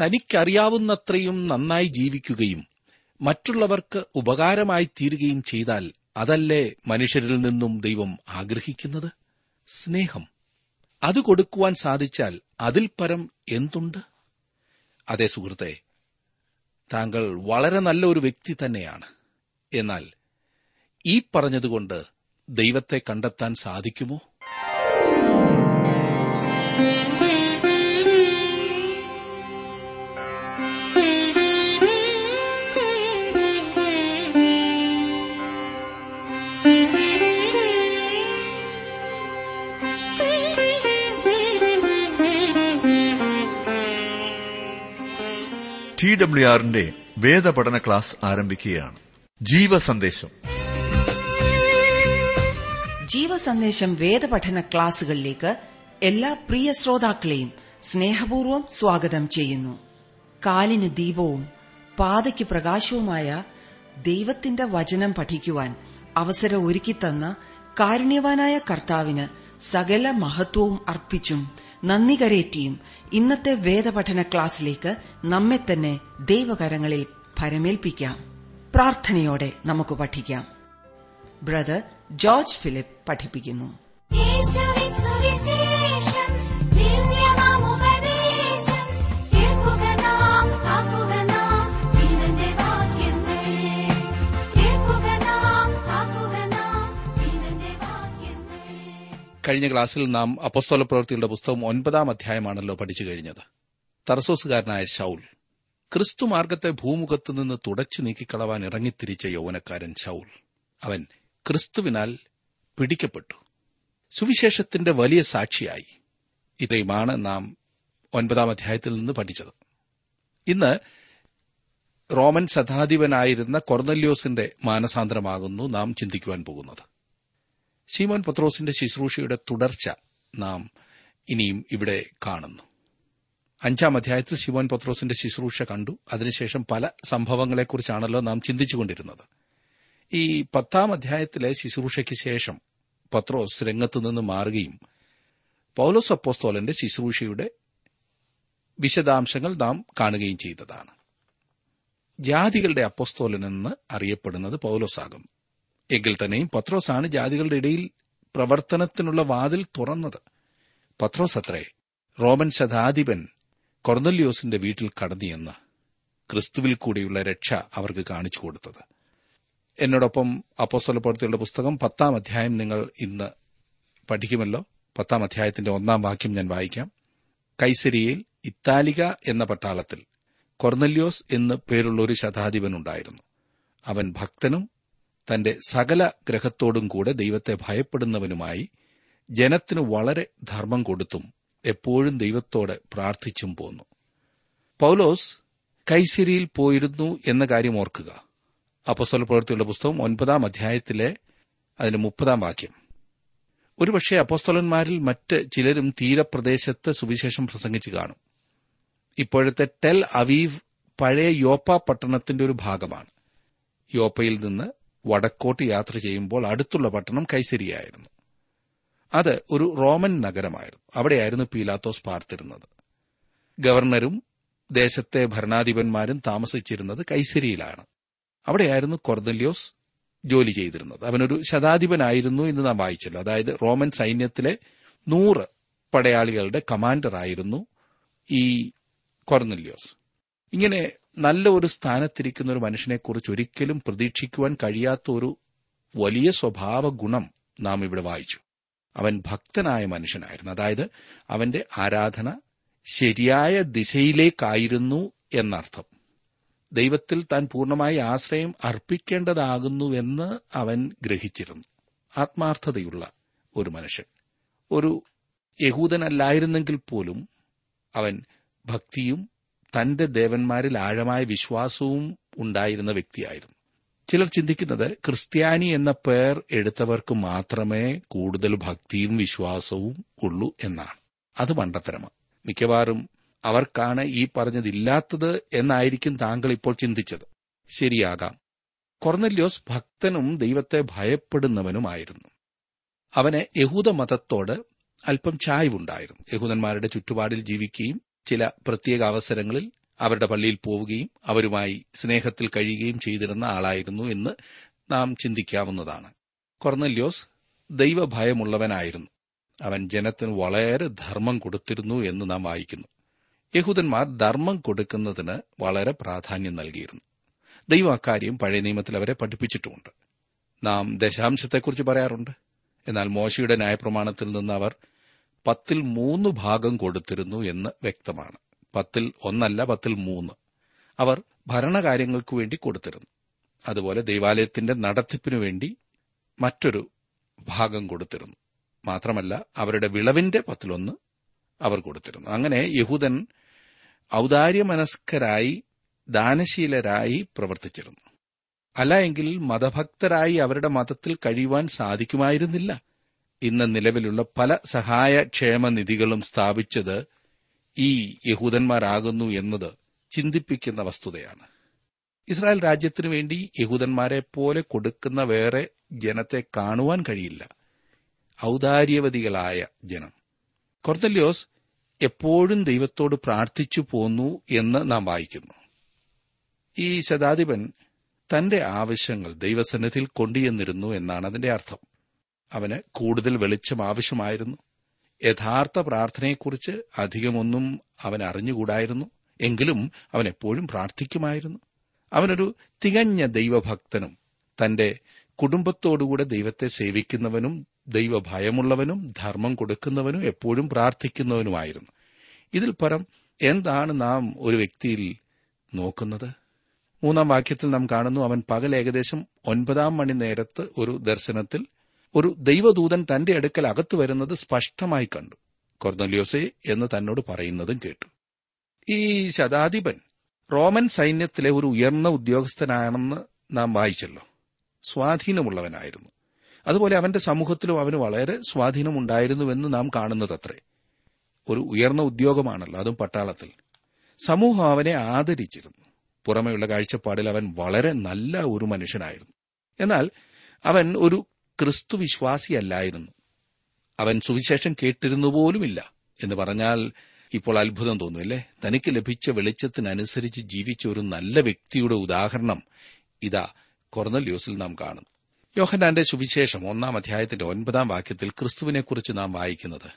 തനിക്കറിയാവുന്നത്രയും നന്നായി ജീവിക്കുകയും മറ്റുള്ളവർക്ക് ഉപകാരമായി തീരുകയും ചെയ്താൽ അതല്ലേ മനുഷ്യരിൽ നിന്നും ദൈവം ആഗ്രഹിക്കുന്നത്? സ്നേഹം. അത് കൊടുക്കുവാൻ സാധിച്ചാൽ അതിൽ പരം എന്തുണ്ട്? അതേ സുഹൃത്തെ താങ്കൾ വളരെ നല്ല ഒരു വ്യക്തി തന്നെയാണ്. എന്നാൽ ഈ പറഞ്ഞതുകൊണ്ട് ദൈവത്തെ കണ്ടെത്താൻ സാധിക്കുമോ? ടി ഡബ്ല്യു ആറിന്റെ വേദപഠന ക്ലാസ് ആരംഭിക്കുകയാണ്. ജീവസന്ദേശം. ജീവസന്ദേശം വേദപഠന ക്ലാസുകളിലേക്ക് എല്ലാ പ്രിയ ശ്രോതാക്കളെയും സ്നേഹപൂർവം സ്വാഗതം ചെയ്യുന്നു. കാലിന് ദീപവും പാതയ്ക്ക് പ്രകാശവുമായ ദൈവത്തിന്റെ വചനം പഠിക്കുവാൻ അവസരം ഒരുക്കിത്തന്ന കാരുണ്യവാനായ കർത്താവിന് സകല മഹത്വവും അർപ്പിച്ചും നന്ദി കരേറ്റിയും ഇന്നത്തെ വേദപഠന ക്ലാസ്സിലേക്ക് നമ്മെ തന്നെ ദൈവകരങ്ങളിൽ ഭരമേൽപ്പിക്കാം. പ്രാർത്ഥനയോടെ നമുക്ക് പഠിക്കാം. ബ്രദർ ജോർജ് ഫിലിപ്പ് പഠിപ്പിക്കുന്നു. കഴിഞ്ഞ ക്ലാസ്സിൽ നാം അപ്പസ്തോല പ്രവൃത്തികളുടെ പുസ്തകം ഒൻപതാം അധ്യായമാണല്ലോ പഠിച്ചു കഴിഞ്ഞത്. തർസോസുകാരനായ ശൌൽ ക്രിസ്തു മാർഗത്തെ ഭൂമുഖത്ത് നിന്ന് തുടച്ചു നീക്കിക്കളവാൻ ഇറങ്ങിത്തിരിച്ച യൗവനക്കാരൻ ശൌൽ അവൻ ക്രിസ്തുവിനാൽ പിടിക്കപ്പെട്ടു. സുവിശേഷത്തിന്റെ വലിയ സാക്ഷിയായി. ഇത്രയുമാണ് നാം ഒൻപതാം അധ്യായത്തിൽ നിന്ന് പഠിച്ചത്. ഇന്ന് റോമൻ ശതാധിപനായിരുന്ന കൊർന്നല്യോസിന്റെ മാനസാന്തരമാകുന്നു നാം ചിന്തിക്കുവാൻ പോകുന്നത്. ശീമോൻ പത്രോസിന്റെ ശുശ്രൂഷയുടെ തുടർച്ച നാം ഇനിയും ഇവിടെ കാണുന്നു. അഞ്ചാം അധ്യായത്തിൽ ശിവോൻ പത്രോസിന്റെ ശുശ്രൂഷ കണ്ടു. അതിനുശേഷം പല സംഭവങ്ങളെക്കുറിച്ചാണല്ലോ നാം ചിന്തിച്ചുകൊണ്ടിരുന്നത്. ഈ പത്താം അധ്യായത്തിലെ ശുശ്രൂഷയ്ക്ക് ശേഷം പത്രോസ് രംഗത്തുനിന്ന് മാറുകയും പൌലോസ് അപ്പോസ്തോലന്റെ ശുശ്രൂഷയുടെ വിശദാംശങ്ങൾ നാം കാണുകയും ചെയ്തതാണ്. ജാതികളുടെ അപ്പോസ്തോലനെന്ന് അറിയപ്പെടുന്നത് പൌലോസാകും എങ്കിൽ തന്നെയും പത്രോസാണ് ജാതികളുടെ ഇടയിൽ പ്രവർത്തനത്തിനുള്ള വാതിൽ തുറന്നത്. പത്രോസ് അത്രേ റോമൻ ശതാധിപൻ കൊർന്നല്യോസിന്റെ വീട്ടിൽ കടന്നിയെന്ന് ക്രിസ്തുവിൽ കൂടിയുള്ള രക്ഷ അവർക്ക് കാണിച്ചു കൊടുത്തത്. എന്നോടൊപ്പം അപ്പോസ്തല പ്രവൃത്തികളുടെ പുസ്തകം പത്താം അധ്യായം നിങ്ങൾ ഇന്ന് പഠിക്കുമല്ലോ. പത്താം അധ്യായത്തിന്റെ ഒന്നാം വാക്യം ഞാൻ വായിക്കാം. കൈസരിയിൽ ഇത്താലിക എന്ന പട്ടാളത്തിൽ കൊർന്നല്യോസ് എന്ന് പേരുള്ള ഒരു ശതാധിപനുണ്ടായിരുന്നു അവൻ ഭക്തനും തന്റെ സകല ഗ്രഹത്തോടും കൂടെ ദൈവത്തെ ഭയപ്പെടുന്നവനുമായി ജനത്തിന് വളരെ ധർമ്മം കൊടുത്തും എപ്പോഴും ദൈവത്തോട് പ്രാർത്ഥിച്ചും പോന്നു. പൌലോസ് കൈസരിയിൽ പോയിരുന്നു എന്ന കാര്യം ഓർക്കുക. അപ്പസ്വല പ്രവൃത്തിയുള്ള പുസ്തകം ഒൻപതാം അധ്യായത്തിലെ അതിന് മുപ്പതാം വാക്യം. ഒരുപക്ഷെ അപ്പോസ്തലന്മാരിൽ മറ്റ് ചിലരും തീരപ്രദേശത്ത് സുവിശേഷം പ്രസംഗിച്ചു കാണും. ഇപ്പോഴത്തെ ടെൽ അവീവ് പഴയ യോപ്പ പട്ടണത്തിന്റെ ഒരു ഭാഗമാണ്. യോപ്പയിൽ നിന്ന് വടക്കോട്ട് യാത്ര ചെയ്യുമ്പോൾ അടുത്തുള്ള പട്ടണം കൈസരിയായിരുന്നു. അത് ഒരു റോമൻ നഗരമായിരുന്നു. അവിടെയായിരുന്നു പീലാത്തോസ് പാർത്തിരുന്നത്. ഗവർണറും ദേശത്തെ ഭരണാധിപന്മാരും താമസിച്ചിരുന്നത് കൈസരിയിലാണ്. അവിടെയായിരുന്നു കൊർദല്യോസ് ജോലി ചെയ്തിരുന്നത്. അവനൊരു ശതാധിപനായിരുന്നു എന്ന് നാം വായിച്ചല്ലോ. അതായത് റോമൻ സൈന്യത്തിലെ നൂറ് പടയാളികളുടെ കമാൻഡറായിരുന്നു ഈ കൊർന്നല്യോസ് ഇങ്ങനെ നല്ല ഒരു സ്ഥാനത്തിരിക്കുന്ന ഒരു മനുഷ്യനെക്കുറിച്ച് ഒരിക്കലും പ്രതീക്ഷിക്കുവാൻ കഴിയാത്ത ഒരു വലിയ സ്വഭാവ ഗുണം നാം ഇവിടെ വായിച്ചു. അവൻ ഭക്തനായ മനുഷ്യനായിരുന്നു. അതായത് അവന്റെ ആരാധന ശരിയായ ദിശയിലേക്കായിരുന്നു എന്നർത്ഥം. ദൈവത്തിൽ താൻ പൂർണമായി ആശ്രയം അർപ്പിക്കേണ്ടതാകുന്നുവെന്ന് അവൻ ഗ്രഹിച്ചിരുന്നു. ആത്മാർത്ഥതയുള്ള ഒരു മനുഷ്യൻ. ഒരു യഹൂദനല്ലായിരുന്നെങ്കിൽ പോലും അവൻ ഭക്തിയും തന്റെ ദേവന്മാരിൽ ആഴമായ വിശ്വാസവും ഉണ്ടായിരുന്ന വ്യക്തിയായിരുന്നു. ചിലർ ചിന്തിക്കുന്നത് ക്രിസ്ത്യാനി എന്ന പേർ എടുത്തവർക്ക് മാത്രമേ കൂടുതൽ ഭക്തിയും വിശ്വാസവും ഉള്ളൂ എന്നാണ്. അത് മണ്ടത്തരമാണ് മിക്കവാറും അവർക്കാണ് ഈ പറഞ്ഞതില്ലാത്തത് എന്നായിരിക്കും താങ്കൾ ഇപ്പോൾ ചിന്തിച്ചത്. ശരിയാകാം. കൊർന്നല്യോസ് ഭക്തനും ദൈവത്തെ ഭയപ്പെടുന്നവനുമായിരുന്നു. അവന് യഹൂദ മതത്തോട് അല്പം ചായ്വുണ്ടായിരുന്നു. യഹൂദന്മാരുടെ ചുറ്റുപാടിൽ ജീവിക്കുകയും ചില പ്രത്യേക അവസരങ്ങളിൽ അവരുടെ പള്ളിയിൽ പോവുകയും അവരുമായി സ്നേഹത്തിൽ കഴിയുകയും ചെയ്തിരുന്ന ആളായിരുന്നു എന്ന് നാം ചിന്തിക്കാവുന്നതാണ്. കൊർന്നല്യോസ് ദൈവഭയമുള്ളവനായിരുന്നു. അവൻ ജനത്തിന് വളരെ ധർമ്മം കൊടുത്തിരുന്നു എന്ന് നാം വായിക്കുന്നു. യഹൂദന്മാർ ധർമ്മം കൊടുക്കുന്നതിന് വളരെ പ്രാധാന്യം നൽകിയിരുന്നു. ദൈവം അക്കാര്യം പഴയ നിയമത്തിൽ അവരെ പഠിപ്പിച്ചിട്ടുമുണ്ട്. നാം ദശാംശത്തെക്കുറിച്ച് പറയാറുണ്ട്. എന്നാൽ മോശയുടെ ന്യായപ്രമാണത്തിൽ നിന്ന് അവർ പത്തിൽ മൂന്ന് ഭാഗം കൊടുത്തിരുന്നു എന്ന് വ്യക്തമാണ്. പത്തിൽ ഒന്നല്ല പത്തിൽ മൂന്ന്. അവർ ഭരണകാര്യങ്ങൾക്കു വേണ്ടി കൊടുത്തിരുന്നു. അതുപോലെ ദൈവാലയത്തിന്റെ നടത്തിപ്പിനു വേണ്ടി മറ്റൊരു ഭാഗം കൊടുത്തിരുന്നു. മാത്രമല്ല അവരുടെ വിളവിന്റെ പത്തിലൊന്ന് അവർ കൊടുത്തിരുന്നു. അങ്ങനെ യഹൂദൻ ഔദാര്യമനസ്കരായി ദാനശീലരായി പ്രവർത്തിച്ചിരുന്നു. അല്ല എങ്കിൽ മതഭക്തരായി അവരുടെ മതത്തിൽ കഴിയുവാൻ സാധിക്കുമായിരുന്നില്ല. ഇന്ന് നിലവിലുള്ള പല സഹായ ക്ഷേമ നിധികളും സ്ഥാപിച്ചത് ഈ യഹൂദന്മാരാകുന്നു എന്നത് ചിന്തിപ്പിക്കുന്ന വസ്തുതയാണ്. ഇസ്രായേൽ രാജ്യത്തിനു വേണ്ടി യഹൂദന്മാരെ പോലെ കൊടുക്കുന്ന വേറെ ജനത്തെ കാണുവാൻ കഴിയില്ല. ഔദാര്യവതികളായ ജനം. കൊർത്തല്യോസ് എപ്പോഴും ദൈവത്തോട് പ്രാർത്ഥിച്ചു പോന്നു എന്ന് നാം വായിക്കുന്നു. ഈ ശതാധിപൻ തന്റെ ആവശ്യങ്ങൾ ദൈവസന്നിധിയിൽ കൊണ്ടുചെന്നിരുന്നു എന്നാണ് അതിന്റെ അർത്ഥം. അവന് കൂടുതൽ വെളിച്ചം ആവശ്യമായിരുന്നു. യഥാർത്ഥ പ്രാർത്ഥനയെക്കുറിച്ച് അധികമൊന്നും അവൻ അറിഞ്ഞുകൂടായിരുന്നു. എങ്കിലും അവൻ എപ്പോഴും പ്രാർത്ഥിക്കുമായിരുന്നു. അവനൊരു തികഞ്ഞ ദൈവഭക്തനും തന്റെ കുടുംബത്തോടുകൂടെ ദൈവത്തെ സേവിക്കുന്നവനും ദൈവഭയമുള്ളവനും ധർമ്മം കൊടുക്കുന്നവനും എപ്പോഴും പ്രാർത്ഥിക്കുന്നവനുമായിരുന്നു. ഇതിൽ പരം എന്താണ് നാം ഒരു വ്യക്തിയിൽ നോക്കുന്നത്? മൂന്നാം വാക്യത്തിൽ നാം കാണുന്നു അവൻ പകൽ ഏകദേശം ഒൻപതാം മണി നേരത്ത് ഒരു ദർശനത്തിൽ ഒരു ദൈവദൂതൻ തന്റെ അടുക്കൽ അകത്തു വരുന്നത് സ്പഷ്ടമായി കണ്ടു. കൊർന്നലിയോസെ എന്ന് തന്നോട് പറയുന്നതും കേട്ടു. ഈ ശതാധിപൻ റോമൻ സൈന്യത്തിലെ ഒരു ഉയർന്ന ഉദ്യോഗസ്ഥനാണെന്ന് നാം വായിച്ചല്ലോ. സ്വാധീനമുള്ളവനായിരുന്നു. അതുപോലെ അവന്റെ സമൂഹത്തിലും അവന് വളരെ സ്വാധീനമുണ്ടായിരുന്നുവെന്ന് നാം കാണുന്നതത്രേ. ഒരു ഉയർന്ന ഉദ്യോഗമാണല്ലോ അതും പട്ടാളത്തിൽ. സമൂഹം അവനെ ആദരിച്ചിരുന്നു. പുറമെയുള്ള കാഴ്ചപ്പാടിൽ അവൻ വളരെ നല്ല ഒരു മനുഷ്യനായിരുന്നു. എന്നാൽ അവൻ ഒരു ക്രിസ്തു വിശ്വാസിയല്ലായിരുന്നു. അവൻ സുവിശേഷം കേട്ടിരുന്നു പോലുമില്ല എന്ന് പറഞ്ഞാൽ ഇപ്പോൾ അത്ഭുതം തോന്നുമല്ലേ? തനിക്ക് ലഭിച്ച വെളിച്ചത്തിനനുസരിച്ച് ജീവിച്ച ഒരു നല്ല വ്യക്തിയുടെ ഉദാഹരണം ഇതാ കൊർന്നല്യോസിൽ നാം കാണുന്നു യോഹനാന്റെ സുവിശേഷം ഒന്നാം അധ്യായത്തിന്റെ ഒൻപതാം വാക്യത്തിൽ ക്രിസ്തുവിനെക്കുറിച്ച് നാം വായിക്കുന്നത്.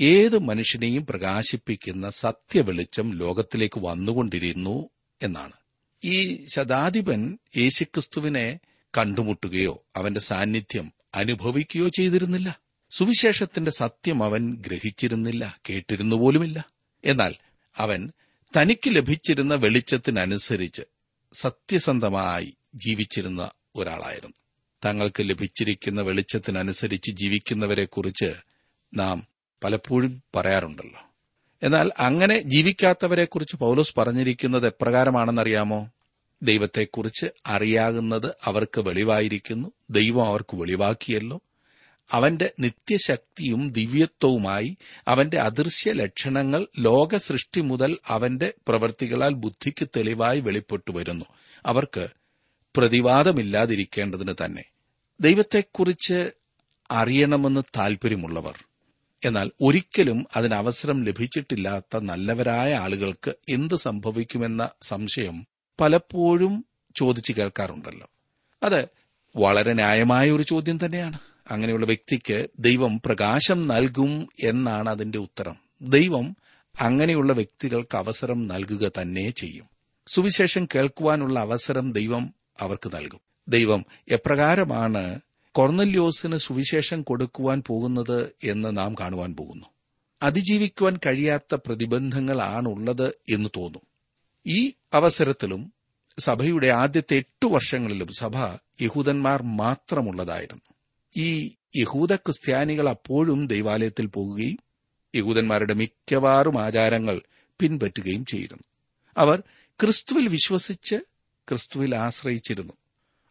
ഏത് മനുഷ്യനെയും പ്രകാശിപ്പിക്കുന്ന സത്യവെളിച്ചം ലോകത്തിലേക്ക് വന്നുകൊണ്ടിരുന്നു എന്നാണ്. ഈ ശതാധിപൻ യേശുക്രിസ്തുവിനെ കണ്ടുമുട്ടുകയോ അവന്റെ സാന്നിധ്യം അനുഭവിക്കുകയോ ചെയ്തിരുന്നില്ല. സുവിശേഷത്തിന്റെ സത്യം അവൻ ഗ്രഹിച്ചിരുന്നില്ല കേട്ടിരുന്നു പോലുമില്ല എന്നാൽ അവൻ തനിക്ക് ലഭിച്ചിരുന്ന വെളിച്ചത്തിനനുസരിച്ച് സത്യസന്ധമായി ജീവിച്ചിരുന്ന ഒരാളായിരുന്നു. തങ്ങൾക്ക് ലഭിച്ചിരിക്കുന്ന വെളിച്ചത്തിനനുസരിച്ച് ജീവിക്കുന്നവരെക്കുറിച്ച് നാം പലപ്പോഴും പറയാറുണ്ടല്ലോ. എന്നാൽ അങ്ങനെ ജീവിക്കാത്തവരെക്കുറിച്ച് പൗലോസ് പറഞ്ഞിരിക്കുന്നത് എപ്രകാരമാണെന്നറിയാമോ? ദൈവത്തെക്കുറിച്ച് അറിയാകുന്നത് അവർക്ക് വെളിവായിരിക്കുന്നു. ദൈവം അവർക്ക് വെളിവാക്കിയല്ലോ. അവന്റെ നിത്യശക്തിയും ദിവ്യത്വവുമായി അവന്റെ അദൃശ്യ ലക്ഷണങ്ങൾ ലോക സൃഷ്ടി മുതൽ അവന്റെ പ്രവൃത്തികളാൽ ബുദ്ധിക്ക് തെളിവായി വെളിപ്പെട്ടു വരുന്നു. അവർക്ക് പ്രതിവാദമില്ലാതിരിക്കേണ്ടതിന് തന്നെ. ദൈവത്തെക്കുറിച്ച് അറിയണമെന്ന് താൽപര്യമുള്ളവർ. എന്നാൽ ഒരിക്കലും അതിനവസരം ലഭിച്ചിട്ടില്ലാത്ത നല്ലവരായ ആളുകൾക്ക് എന്ത് സംഭവിക്കുമെന്ന സംശയം പലപ്പോഴും ചോദിച്ചു കേൾക്കാറുണ്ടല്ലോ. അത് വളരെ ന്യായമായ ഒരു ചോദ്യം തന്നെയാണ്. അങ്ങനെയുള്ള വ്യക്തിക്ക് ദൈവം പ്രകാശം നൽകും എന്നാണ് അതിന്റെ ഉത്തരം. ദൈവം അങ്ങനെയുള്ള വ്യക്തികൾക്ക് അവസരം നൽകുക തന്നെ ചെയ്യും. സുവിശേഷം കേൾക്കുവാനുള്ള അവസരം ദൈവം അവർക്ക് നൽകും. ദൈവം എപ്രകാരമാണ് കൊർന്നല്യോസിന് സുവിശേഷം കൊടുക്കുവാൻ പോകുന്നത് എന്ന് നാം കാണുവാൻ പോകുന്നു. അതിജീവിക്കുവാൻ കഴിയാത്ത പ്രതിബന്ധങ്ങളാണുള്ളത് എന്ന് തോന്നും. ഈ അവസരത്തിലും സഭയുടെ ആദ്യത്തെ എട്ടു വർഷങ്ങളിലും സഭ യഹൂദന്മാർ മാത്രമുള്ളതായിരുന്നു. ഈ യഹൂദ ക്രിസ്ത്യാനികൾ അപ്പോഴും ദൈവാലയത്തിൽ പോകുകയും യഹൂദന്മാരുടെ മിക്കവാറും ആചാരങ്ങൾ പിൻപറ്റുകയും ചെയ്തിരുന്നു അവർ ക്രിസ്തുവിൽ വിശ്വസിച്ച് ക്രിസ്തുവിൽ ആശ്രയിച്ചിരുന്നു.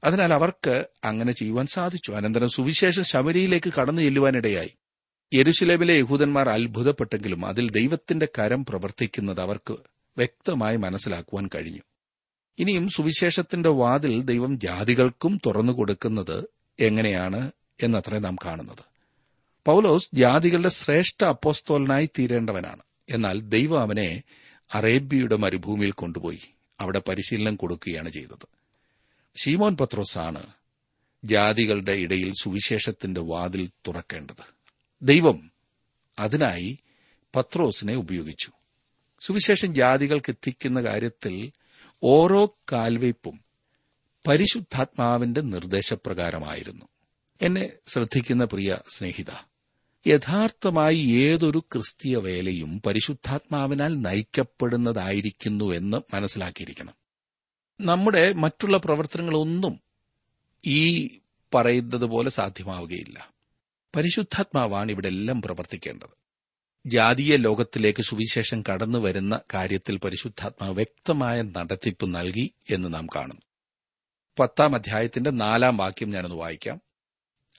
അതിനാൽ അവർക്ക് അങ്ങനെ ചെയ്യുവാൻ സാധിച്ചു. അനന്തരം സുവിശേഷ ശബരിയിലേക്ക് കടന്നു ചെല്ലുവാനിടയായി. യെരുശലേമിലെ യഹൂദന്മാർ അത്ഭുതപ്പെട്ടെങ്കിലും അതിൽ ദൈവത്തിന്റെ കരം പ്രവർത്തിക്കുന്നത് അവർക്ക് വ്യക്തമായി മനസ്സിലാക്കുവാൻ കഴിഞ്ഞു. ഇനിയും സുവിശേഷത്തിന്റെ വാതിൽ ദൈവം ജാതികൾക്കും തുറന്നു കൊടുക്കുന്നത് എങ്ങനെയാണ് എന്നത്രേ നാം കാണുന്നത്. പൗലോസ് ജാതികളുടെ ശ്രേഷ്ഠ അപ്പോസ്തോലനായി തീരേണ്ടവനാണ്. എന്നാൽ ദൈവം അവനെ അറേബ്യയുടെ മരുഭൂമിയിൽ കൊണ്ടുപോയി അവിടെ പരിശീലനം കൊടുക്കുകയാണ് ചെയ്തത്. ഷീമോൻ പത്രോസാണ് ജാതികളുടെ ഇടയിൽ സുവിശേഷത്തിന്റെ വാതിൽ തുറക്കേണ്ടത്. ദൈവം അതിനായി പത്രോസിനെ ഉപയോഗിച്ചു. സുവിശേഷം ജാതികൾക്ക് എത്തിക്കുന്ന കാര്യത്തിൽ ഓരോ കാൽവയ്പും പരിശുദ്ധാത്മാവിന്റെ നിർദ്ദേശപ്രകാരമായിരുന്നു. എന്നെ ശ്രദ്ധിക്കുന്ന പ്രിയ സ്നേഹിത യഥാർത്ഥമായി ഏതൊരു ക്രിസ്തീയ വേലയും പരിശുദ്ധാത്മാവിനാൽ നയിക്കപ്പെടുന്നതായിരിക്കുന്നു എന്ന് മനസ്സിലാക്കിയിരിക്കണം. നമ്മുടെ മറ്റുള്ള പ്രവർത്തനങ്ങളൊന്നും ഈ പറയുന്നത് പോലെ സാധ്യമാവുകയില്ല. പരിശുദ്ധാത്മാവാണ് ഇവിടെ എല്ലാം പ്രവർത്തിക്കേണ്ടത്. ജാതീയ ലോകത്തിലേക്ക് സുവിശേഷം കടന്നു വരുന്ന കാര്യത്തിൽ പരിശുദ്ധാത്മാവ് വ്യക്തമായ നടത്തിപ്പ് നൽകി എന്ന് നാം കാണുന്നു. പത്താം അധ്യായത്തിന്റെ നാലാം വാക്യം ഞാനൊന്ന് വായിക്കാം.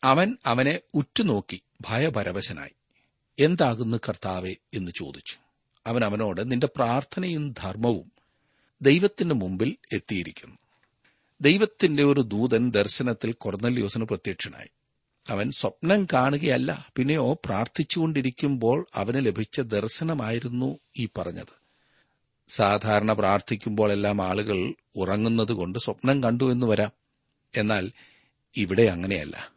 അവൻ അവനെ ഉറ്റുനോക്കി ഭയപരവശനായി. എന്താകുന്നു കർത്താവെ എന്ന് ചോദിച്ചു. അവൻ അവനോട് നിന്റെ പ്രാർത്ഥനയും ധർമ്മവും ദൈവത്തിന്റെ മുമ്പിൽ എത്തിയിരിക്കുന്നു. ദൈവത്തിന്റെ ഒരു ദൂതൻ ദർശനത്തിൽ കൊർന്നല്യോസിന് പ്രത്യക്ഷനായി. അവൻ സ്വപ്നം കാണുകയല്ല. പിന്നെയോ പ്രാർത്ഥിച്ചുകൊണ്ടിരിക്കുമ്പോൾ അവന് ലഭിച്ച ദർശനമായിരുന്നു ഈ പറഞ്ഞത്. സാധാരണ പ്രാർത്ഥിക്കുമ്പോൾ എല്ലാം ആളുകൾ ഉറങ്ങുന്നതുകൊണ്ട് സ്വപ്നം കണ്ടു എന്ന് വരാം. എന്നാൽ ഇവിടെ അങ്ങനെയല്ല.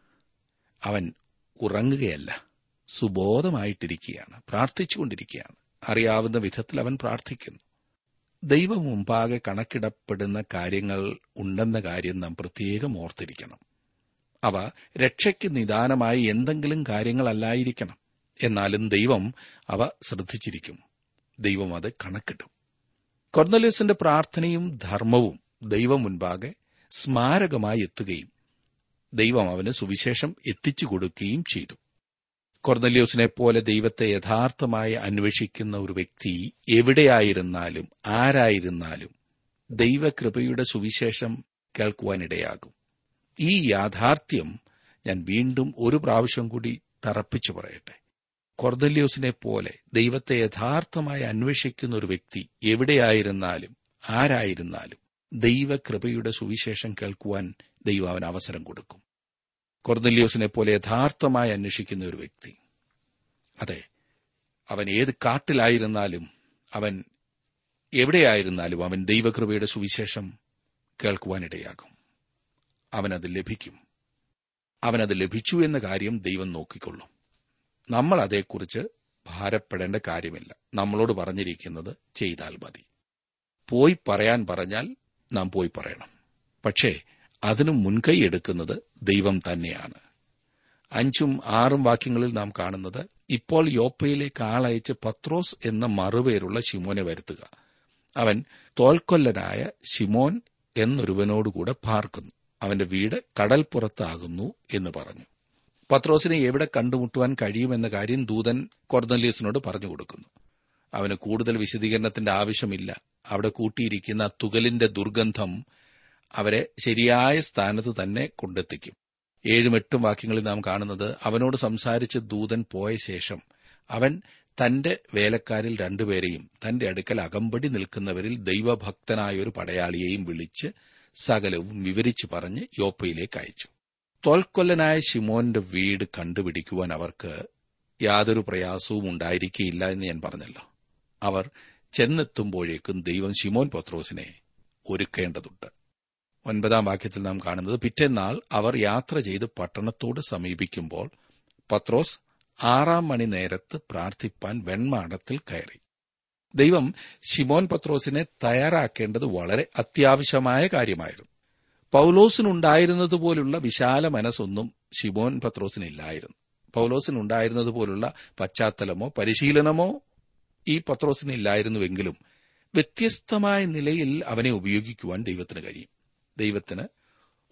അവൻ ഉറങ്ങുകയല്ല. സുബോധമായിട്ടിരിക്കുകയാണ്. പ്രാർത്ഥിച്ചുകൊണ്ടിരിക്കുകയാണ്. അറിയാവുന്ന വിധത്തിൽ അവൻ പ്രാർത്ഥിക്കുന്നു. ദൈവം മുമ്പാകെ കണക്കിടപ്പെടുന്ന കാര്യങ്ങൾ ഉണ്ടെന്ന കാര്യം നാം പ്രത്യേകം ഓർത്തിരിക്കണം. അവ രക്ഷയ്ക്ക് നിദാനമായി എന്തെങ്കിലും കാര്യങ്ങളല്ലായിരിക്കണം. എന്നാലും ദൈവം അവ ശ്രദ്ധിച്ചിരിക്കും. ദൈവം അത് കണക്കിടും. കൊർന്നലൂസിന്റെ പ്രാർത്ഥനയും ധർമ്മവും ദൈവം മുൻപാകെ സ്മാരകമായി എത്തുകയും ദൈവം അവന് സുവിശേഷം എത്തിച്ചു കൊടുക്കുകയും ചെയ്തു. കൊർന്നലിയോസിനെ പോലെ ദൈവത്തെ യഥാർത്ഥമായി അന്വേഷിക്കുന്ന ഒരു വ്യക്തി എവിടെയായിരുന്നാലും ആരായിരുന്നാലും ദൈവകൃപയുടെ സുവിശേഷം കേൾക്കുവാനിടയാകും. ഈ യാഥാർത്ഥ്യം ഞാൻ വീണ്ടും ഒരു പ്രാവശ്യം കൂടി തറപ്പിച്ചു പറയട്ടെ. കൊർദല്യോസിനെ പോലെ ദൈവത്തെ യഥാർത്ഥമായി അന്വേഷിക്കുന്ന ഒരു വ്യക്തി എവിടെയായിരുന്നാലും ആരായിരുന്നാലും ദൈവകൃപയുടെ സുവിശേഷം കേൾക്കുവാൻ ദൈവം അവന് അവസരം കൊടുക്കും. കൊർദല്യോസിനെ പോലെ യഥാർത്ഥമായി അന്വേഷിക്കുന്ന ഒരു വ്യക്തി. അതെ അവൻ ഏത് കാട്ടിലായിരുന്നാലും അവൻ എവിടെയായിരുന്നാലും അവൻ ദൈവകൃപയുടെ സുവിശേഷം കേൾക്കുവാനിടയാകും. അവനത് ലഭിക്കും. അവനത് ലഭിച്ചു എന്ന കാര്യം ദൈവം നോക്കിക്കൊള്ളും. നമ്മൾ അതേക്കുറിച്ച് ഭാരപ്പെടേണ്ട കാര്യമില്ല. നമ്മളോട് പറഞ്ഞിരിക്കുന്നത് ചെയ്താൽ മതി. പോയി പറയാൻ പറഞ്ഞാൽ നാം പോയി പറയണം. പക്ഷേ അതിനു മുൻകൈ എടുക്കുന്നത് ദൈവം തന്നെയാണ്. അഞ്ചും ആറും വാക്യങ്ങളിൽ നാം കാണുന്നത് ഇപ്പോൾ യോപ്പയിലേക്ക് ആളയച്ച് പത്രോസ് എന്ന മറുപേരുള്ള ശിമോനെ വരുത്തുക. അവൻ തോൽക്കൊല്ലനായ ശിമോൻ എന്നൊരുവനോടുകൂടെ പാർക്കുന്നു. അവന്റെ വീട് കടൽപ്പുറത്താകുന്നു എന്ന് പറഞ്ഞു. പത്രോസിനെ എവിടെ കണ്ടുമുട്ടുവാൻ കഴിയുമെന്ന കാര്യം ദൂതൻ കൊർന്നലീസിനോട് പറഞ്ഞു കൊടുക്കുന്നു അവന് കൂടുതൽ വിശദീകരണത്തിന്റെ ആവശ്യമില്ല. അവിടെ കൂട്ടിയിരിക്കുന്ന തുകലിന്റെ ദുർഗന്ധം അവരെ ശരിയായ സ്ഥാനത്ത് തന്നെ കൊണ്ടെത്തിക്കും. ഏഴും എട്ടും വാക്യങ്ങളിൽ നാം കാണുന്നത് അവനോട് സംസാരിച്ച് ദൂതൻ പോയ ശേഷം അവൻ തന്റെ വേലക്കാരിൽ രണ്ടുപേരെയും തന്റെ അടുക്കൽ അകമ്പടി നിൽക്കുന്നവരിൽ ദൈവഭക്തനായ ഒരു പടയാളിയെയും വിളിച്ച് സകലവും വിവരിച്ചു പറഞ്ഞ് യോപ്പയിലേക്ക് അയച്ചു. തോൽക്കൊല്ലനായ ഷിമോന്റെ വീട് കണ്ടുപിടിക്കുവാൻ അവർക്ക് യാതൊരു പ്രയാസവും ഉണ്ടായിരിക്കില്ല എന്ന് ഞാൻ പറഞ്ഞല്ലോ. അവർ ചെന്നെത്തുമ്പോഴേക്കും ദൈവം ഷിമോൻ പത്രോസിനെ ഒരുക്കേണ്ടതുണ്ട്. ഒൻപതാം വാക്യത്തിൽ നാം കാണുന്നത് പിറ്റേന്നാൾ അവർ യാത്ര ചെയ്ത് പട്ടണത്തോട് സമീപിക്കുമ്പോൾ പത്രോസ് ആറാം മണി നേരത്ത് പ്രാർത്ഥിപ്പാൻ വെൺമാടത്തിൽ കയറി. ദൈവം ഷിമോൻ പത്രോസിനെ തയ്യാറാക്കേണ്ടത് വളരെ അത്യാവശ്യമായ കാര്യമായിരുന്നു. പൌലോസിനുണ്ടായിരുന്നതുപോലുള്ള വിശാല മനസ്സൊന്നും ഷിമോൻ പത്രോസിനില്ലായിരുന്നു. പൌലോസിനുണ്ടായിരുന്നതുപോലുള്ള പശ്ചാത്തലമോ പരിശീലനമോ ഈ പത്രോസിനില്ലായിരുന്നുവെങ്കിലും വ്യത്യസ്തമായ നിലയിൽ അവനെ ഉപയോഗിക്കുവാൻ ദൈവത്തിന് കഴിയും. ദൈവത്തിന്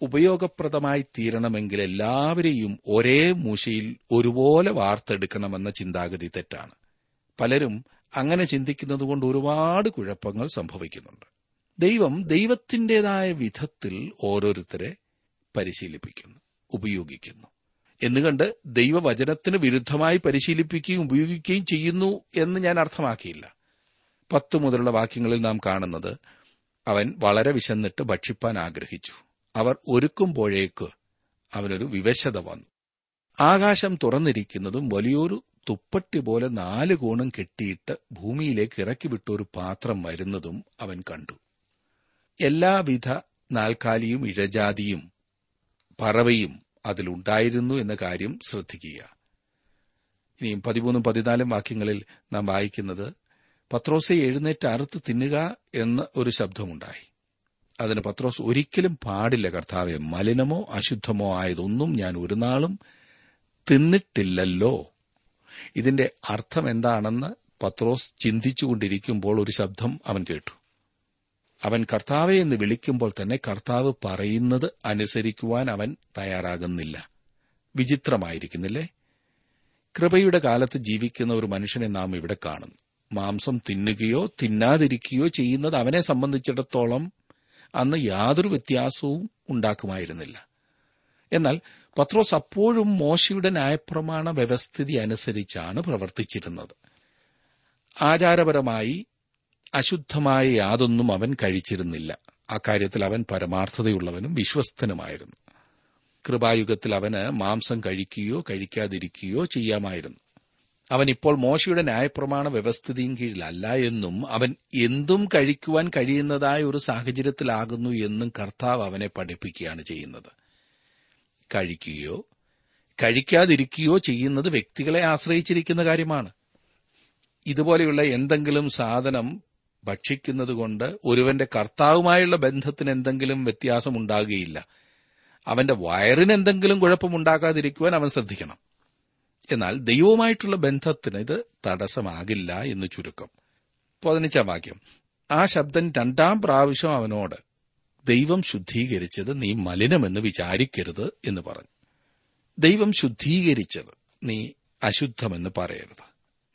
ഉപയോഗപ്രദമായി തീരണമെങ്കിൽ എല്ലാവരെയും ഒരേ മൂശയിൽ ഒരുപോലെ വാർത്തെടുക്കണമെന്ന ചിന്താഗതി തെറ്റാണ്. പലരും അങ്ങനെ ചിന്തിക്കുന്നതുകൊണ്ട് ഒരുപാട് കുഴപ്പങ്ങൾ സംഭവിക്കുന്നുണ്ട്. ദൈവം ദൈവത്തിന്റെതായ വിധത്തിൽ ഓരോരുത്തരെ പരിശീലിപ്പിക്കുന്നു ഉപയോഗിക്കുന്നു. എന്നുകണ്ട് ദൈവവചനത്തിന് വിരുദ്ധമായി പരിശീലിപ്പിക്കുകയും ഉപയോഗിക്കുകയും ചെയ്യുന്നു എന്ന് ഞാൻ അർത്ഥമാക്കിയില്ല. പത്ത് മുതലുള്ള വാക്യങ്ങളിൽ നാം കാണുന്നത് അവൻ വളരെ വിശന്നിട്ട് ഭക്ഷിപ്പാൻ ആഗ്രഹിച്ചു. അവർ ഒരുക്കുമ്പോഴേക്ക് അവനൊരു വിവശത വന്നു. ആകാശം തുറന്നിരിക്കുന്നതും വലിയൊരു തുപ്പട്ടി പോലെ നാല് കോണും കെട്ടിയിട്ട് ഭൂമിയിലേക്ക് ഇറക്കി വിട്ട ഒരു പാത്രം വരുന്നതും അവൻ കണ്ടു. എല്ലാവിധ നാൽക്കാലിയും ഇഴജാതിയും പറവയും അതിലുണ്ടായിരുന്നു എന്ന കാര്യം ശ്രദ്ധിക്കുക. ഇനിയും പതിമൂന്നും പതിനാലും വാക്യങ്ങളിൽ നാം വായിക്കുന്നത് പത്രോസെ എഴുന്നേറ്റ് അറുത്ത് തിന്നുക എന്ന ഒരു ശബ്ദമുണ്ടായി. അതിന് പത്രോസ് ഒരിക്കലും പാടില്ല കർത്താവെ മലിനമോ അശുദ്ധമോ ആയതൊന്നും ഞാൻ ഒരു നാളും തിന്നിട്ടില്ലല്ലോ. ഇതിന്റെ അർത്ഥം എന്താണെന്ന് പത്രോസ് ചിന്തിച്ചുകൊണ്ടിരിക്കുമ്പോൾ ഒരു ശബ്ദം അവൻ കേട്ടു. അവൻ കർത്താവെ എന്ന് വിളിക്കുമ്പോൾ തന്നെ കർത്താവ് പറയുന്നത് അനുസരിക്കുവാൻ അവൻ തയ്യാറാകുന്നില്ല. വിചിത്രമായിരിക്കുന്നില്ലേ? കൃപയുടെ കാലത്ത് ജീവിക്കുന്ന ഒരു മനുഷ്യനെ നാം ഇവിടെ കാണുന്നു. മാംസം തിന്നുകയോ തിന്നാതിരിക്കുകയോ ചെയ്യുന്നത് അവനെ സംബന്ധിച്ചിടത്തോളം അന്ന് യാതൊരു വ്യത്യാസവും ഉണ്ടാക്കുമായിരുന്നില്ല. എന്നാൽ പത്രോസ് അപ്പോഴും മോശയുടെ ന്യായപ്രമാണ വ്യവസ്ഥിതി അനുസരിച്ചാണ് പ്രവർത്തിച്ചിരുന്നത്. ആചാരപരമായി അശുദ്ധമായ യാതൊന്നും അവൻ കഴിച്ചിരുന്നില്ല. അക്കാര്യത്തിൽ അവൻ പരമാർത്ഥതയുള്ളവനും വിശ്വസ്തനുമായിരുന്നു. കൃപായുഗത്തിൽ അവന് മാംസം കഴിക്കുകയോ കഴിക്കാതിരിക്കുകയോ ചെയ്യാമായിരുന്നു. അവൻ ഇപ്പോൾ മോശയുടെ ന്യായപ്രമാണ വ്യവസ്ഥിതിയും കീഴിലല്ല എന്നും അവൻ എന്തും കഴിക്കുവാൻ കഴിയുന്നതായ ഒരു സാഹചര്യത്തിലാകുന്നു എന്നും കർത്താവ് അവനെ പഠിപ്പിക്കുകയാണ് ചെയ്യുന്നത്. കഴിക്കുകയോ കഴിക്കാതിരിക്കുകയോ ചെയ്യുന്നത് വ്യക്തികളെ ആശ്രയിച്ചിരിക്കുന്ന കാര്യമാണ്. ഇതുപോലെയുള്ള എന്തെങ്കിലും സാധനം ഭക്ഷിക്കുന്നതുകൊണ്ട് ഒരുവന്റെ കർത്താവുമായുള്ള ബന്ധത്തിന് എന്തെങ്കിലും വ്യത്യാസം ഉണ്ടാകുകയില്ല അവന്റെ വയറിന് എന്തെങ്കിലും കുഴപ്പമുണ്ടാക്കാതിരിക്കുവാൻ അവൻ ശ്രദ്ധിക്കണം. എന്നാൽ ദൈവവുമായിട്ടുള്ള ബന്ധത്തിന് ഇത് തടസ്സമാകില്ല എന്ന് ചുരുക്കം. പതിനഞ്ചാം വാക്യം. ആ ശബ്ദൻ രണ്ടാം പ്രാവശ്യം അവനോട് ദൈവം ശുദ്ധീകരിച്ചത് നീ മലിനമെന്ന് വിചാരിക്കരുത് എന്ന് പറഞ്ഞു. ദൈവം ശുദ്ധീകരിച്ചത് നീ അശുദ്ധമെന്ന് പറയരുത്.